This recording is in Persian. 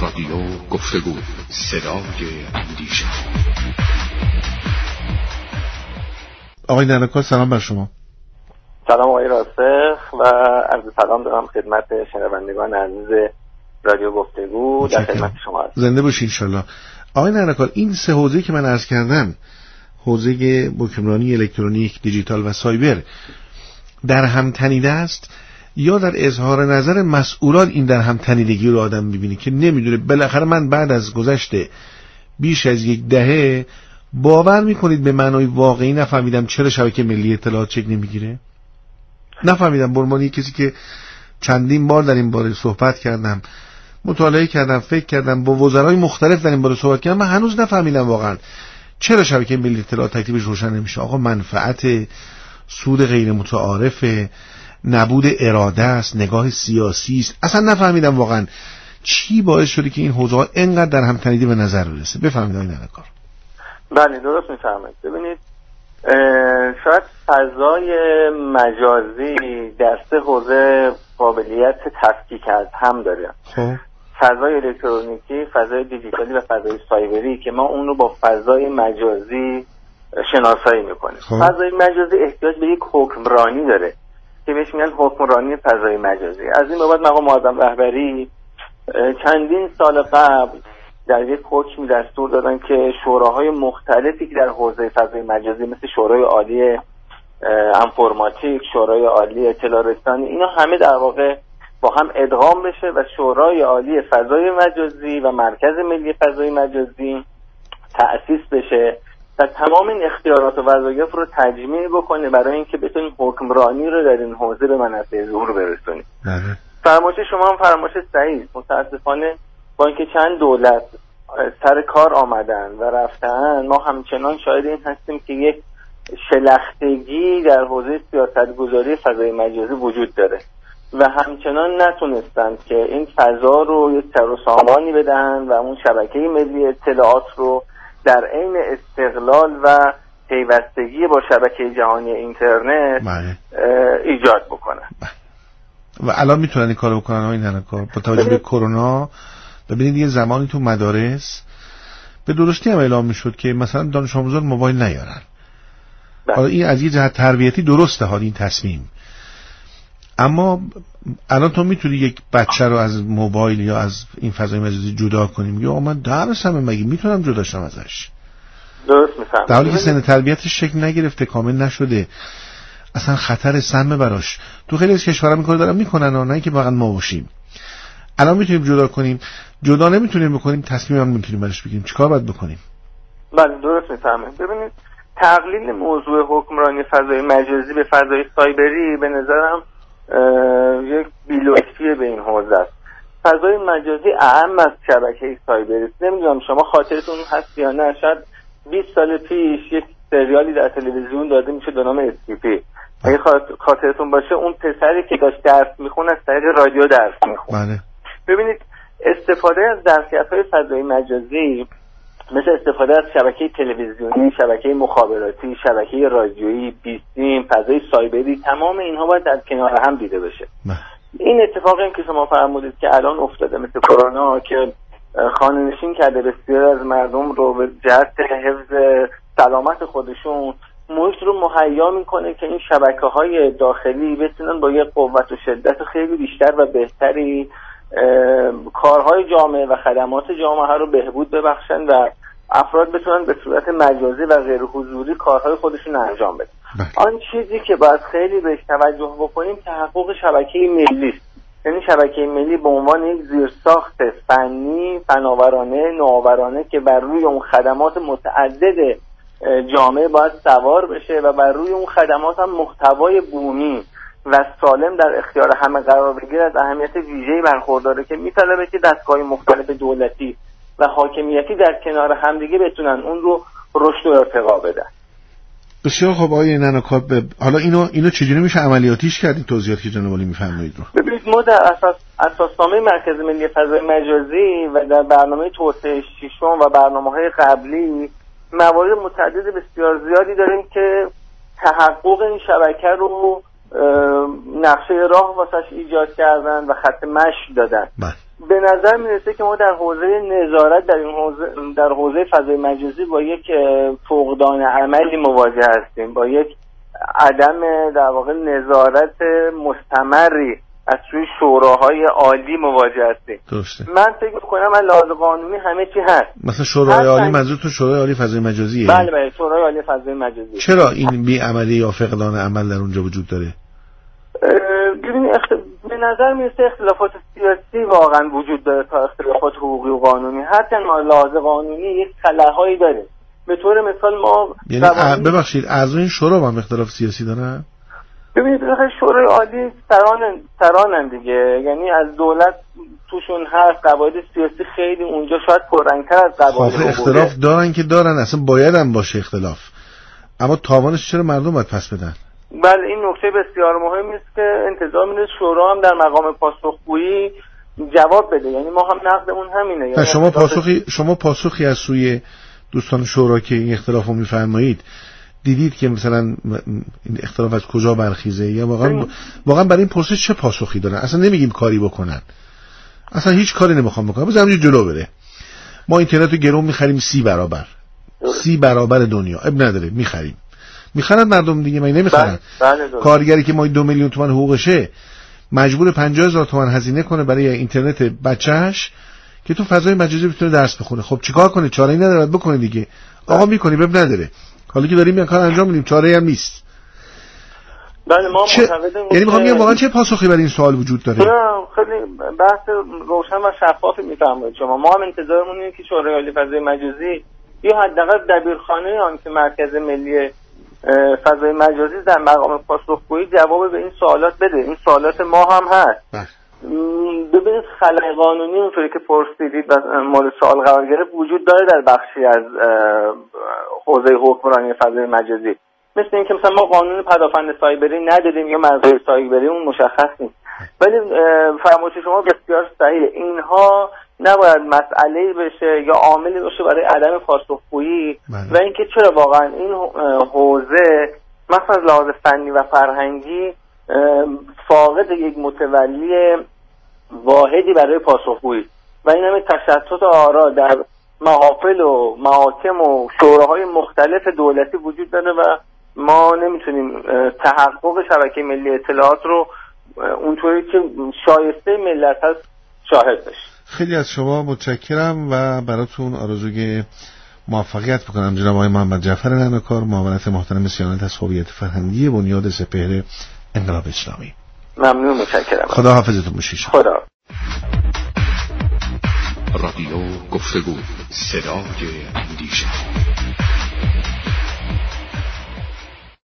رادیو گفتگو صدای اندیشه. آقای نرکار سلام بر شما. سلام آقای راسخ و عرض سلام دارم خدمت شنوندگان عزیز رادیو گفتگو در خدمت شما هست. زنده باشی انشالله آقای نرکار این سه حوزه که من عرض کردم حوزه حکمرانی الکترونیک دیجیتال و سایبر در هم تنیده است. یا در اظهار نظر مسئولان این در هم تنیدگی رو آدم می‌بینه که نمی‌دونه. بالاخره من بعد از گذشت بیش از یک دهه باور می‌کنید به معنای واقعی نفهمیدم چرا شبکه ملی اطلاعات چک نمی‌گیره؟ نفهمیدم. برمانی کسی که چندین بار در این باره صحبت کردم مطالعه کردم فکر کردم با وزرای مختلف در این باره صحبت کردم من هنوز نفهمیدم واقعا چرا شبکه ملی اطلاعات تکلیفش روشن نمیشه. آقا منفعت سود غیر متعارف نبود اراده است نگاه سیاسی است. اصلا نفهمیدم واقعا چی باعث شده که این حوزه انقدر در هم تنیده به نظر برسه. بفهمید آقای کار. بله درست می‌فهمید ببینید شاید فضای مجازی در سه حوزه قابلیت تفکیک از هم داره. خب. فضای الکترونیکی فضای دیجیتالی و فضای سایبری که ما اون رو با فضای مجازی شناسایی می‌کنیم. خب. فضای مجازی احتیاج به یک حکمرانی داره. که بهش میگن حکمرانی فضای مجازی. از این بابت مقام معظم رهبری چندین سال قبل در یک حکمی دستور دادن که شوراهای مختلفی که در حوزه فضای مجازی مثل شورای عالی انفرماتیک شورای عالی اطلاع رسانی اینا همه در واقع با هم ادغام بشه و شورای عالی فضای مجازی و مرکز ملی فضای مجازی تأسیس بشه. و تمام این اختیارات و وظایف رو تجمیع بکنه برای اینکه بتونیم حکمرانی رو در این حوزه به منصه ظهور برسونیم بله. فرمایش شما هم فرمایش صحیح. متاسفانه با اینکه چند دولت سر کار آمدن و رفتن ما همچنان شاهد این هستیم که یک شلختگی در حوزه سیاست گذاری فضای مجازی وجود داره و همچنان نتونستند که این فضا رو یک سر و سامانی بدهند و اون شبکه ملی اطلاعات رو در عین استقلال و پیوستگی با شبکه جهانی اینترنت بله. ایجاد بکنن و الان می‌تونن این کارو بکنن آقای نرکار با توجه به کرونا ببینید یه زمانی تو مدارس به درستی هم اعلام می‌شد که مثلا دانش آموزان موبایل نیارن. بله. حالا این از یه جهت تربیتی درسته حال این تصمیم. اما الان تو می‌تونی یک بچه رو از موبایل یا از این فضای مجازی جدا کنیم یا من درسم مگه می‌تونم جداشم ازش؟ درست میفهم در حالی که سن تربیتش شکل نگرفته کامل نشده. اصلا خطر سم براش. تو خیلی از کشورها می‌کنه دارن می‌کنن و نه که فقط ما باشیم. الان می‌تونیم جدا کنیم. جدا نمی‌تونیم بکنیم تصمیم هم نمی‌تونیم براش بگیریم. چیکار باید بکنیم؟ بله درست می‌فهمه ببینید تقلیل موضوع حکمرانی فضای مجازی به فضای سایبری به نظرم یک بیلوکتی به این حوزه است. فضای مجازی اهم از شبکه سایبری است نمی‌دونم شما خاطرتون هست یا نه. شاید 20 سال پیش یک سریالی در تلویزیون داده میشه به نام اسکیپی اگه خاط- خاطرتون باشه اون پسری که داشت درس میخون از طریق رادیو درس میخون بله. ببینید استفاده از ظرفیت های فضای مجازی مثل استفاده از شبکه تلویزیونی، شبکه مخابراتی، شبکه رادیویی، بیسیم، فضای سایبری تمام اینها باید در کنار هم دیده بشه. بله. این اتفاقی هم که شما فرمودید که الان افتاده مثل کرونا که خانه نشین کرده بسیار از مردم رو به جهت حفظ سلامت خودشون محیط رو مهیا می‌کنه که این شبکه های داخلی بتونن با یک قوت و شدت خیلی بیشتر و بهتری کارهای جامعه و خدمات جامعه رو بهبود ببخشن و افراد بتونن به صورت مجازی و غیر حضوری کارهای خودشون انجام بدن بله. آن چیزی که باید خیلی بهش توجه بکنیم تحقق شبکه ملی است یعنی شبکه ملی به عنوان یک زیرساخت فنی فناورانه نوآورانه که بر روی اون خدمات متعدد جامعه باید سوار بشه و بر روی اون خدمات هم محتوای بومی و سالم در اختیار همه قرار بگیره از اهمیت ویژه‌ای برخورداره که میطلبه که دستگاه مختلف دولتی و حاکمیتی در کنار همدیگه بتونن اون رو رشد و ارتقا بدن. بسیار خب آقای ننکار ب... حالا اینو اینو چجوری میشه عملیاتیش کرد؟ این توضیحاتی که جناب علی میفرمایید رو. ببینید ما در اساس اساسنامه مرکز ملی فضای مجازی و در برنامه توسعه ششم و برنامه های قبلی موارد متعدد بسیار زیادی داریم که تحقق این شبکه رو نقشه راه واسش ایجاد کردن و خط مشی دادن. بله. به نظر می‌رسه که ما در حوزه نظارت در این حوزه در حوزه فضای مجازی با یک فقدان عملی مواجه هستیم. با یک عدم در واقع نظارت مستمری از سوی شوراهای عالی مواجه هستیم. درسته. من فکر می‌کنم از لحاظ قانونی همه چی هست. مثلا شورای. عالی منظورتون شورای عالی فضای مجازیه؟ بله بله شورای عالی فضای مجازی. چرا این بیعملی یا فقدان عمل در اونجا وجود داره؟ اه، ببینید اخت... به نظر می‌رسه اختلافات سیاسی واقعا وجود داره تا اختلافات حقوقی و قانونی. هر ما لحاظ قانونی یک خلاهایی داره. به طور مثال ما یعنی ببخشید اعضای این شورا هم اختلاف سیاسی دارن؟ ببینید بالاخره شورای عالی سران سرانن دیگه. یعنی از دولت توشون هست قواعد سیاسی خیلی اونجا شاید پررنگتر از قواعد خب. اختلاف دارن که دارن اصلا باید هم باشه اختلاف. اما تاوانش چرا مردم باید پس بدن؟ بله این نکته بسیار مهمی است که انتظار میره شورا هم در مقام پاسخگویی جواب بده. یعنی ما هم نقدمون همینه. نه یعنی شما پاسخی شما پاسخی از سوی دوستان شورا که این اختلاف رو میفرمایید دیدید که مثلا این اختلاف از کجا برخیزه؟ یا واقعا. واقعا برای این پرسش چه پاسخی دارن؟ اصلا نمیگیم کاری بکنن. اصلا هیچ کاری نمی‌خوام بذار همینجوری جلو بره. ما اینترنت رو گرون می‌خریم سی برابر. سی برابر دنیا. اب نداره می‌خریم. می‌خرن مردم دیگه من نمی‌خرن؟ بله بله. کارگری که ما دو میلیون تومن حقوقشه مجبور پنجاه هزار تومن هزینه کنه برای اینترنت بچهش که تو فضای مجازی بتونه درس بخونه. خب چیکار کنه؟ چاره ای نداره بکنه دیگه. آقا می‌کنی؟ بب نداره. حالا که داریم این کار انجام میدیم چاره هم نیست. بله ما چه یعنی می‌خوام بگم واقعا چه پاسخی برای این سوال وجود داره؟ خیلی بحث روشن و شفافی میفرمایید شما. ما هم انتظارمون اینه که شورای عالی فضای مجازی یا حداقل دبیرخانه آن که مرکز ملی فضای مجازی در مقام پاسخگویی جواب به این سوالات بده. این سوالات ما هم هست. بله. ببینید خلای قانونی اونطوری که پرسیدید و مورد سوال قرار گرفت وجود داره در بخشی از حوزه حکمرانی فضای مجازی. مثل اینکه مثلا ما قانون پدافند سایبری نداریم یا مرزهای سایبری اون مشخص نیست. ولی فرمایش شما بسیار صحیحه. اینها نباید مسئله بشه یا عاملی باشه برای عدم پاسخگویی بله. و اینکه چرا واقعا این حوزه مثلا از لحاظ فنی و فرهنگی فاقد یک متولی واحدی برای پاسخگویی و این همه تشتت آرا در محافل و محاکم و شوراهای مختلف دولتی وجود داره و ما نمی‌تونیم تحقق شبکه ملی اطلاعات رو اونطوری که شایسته ملت هست شاهد باشیم خیلی از شما متشکرم و براتون آرزوی موفقیت بکنم جناب آقای محمد جعفر نمکار معاونت محترم سیانت از هویت فرهنگی بنیاد سپهر انقلاب اسلامی. ممنون متشکرم. خدا حافظتون باشید شما. خدا. رادیو گفتگو صدای اندیشه.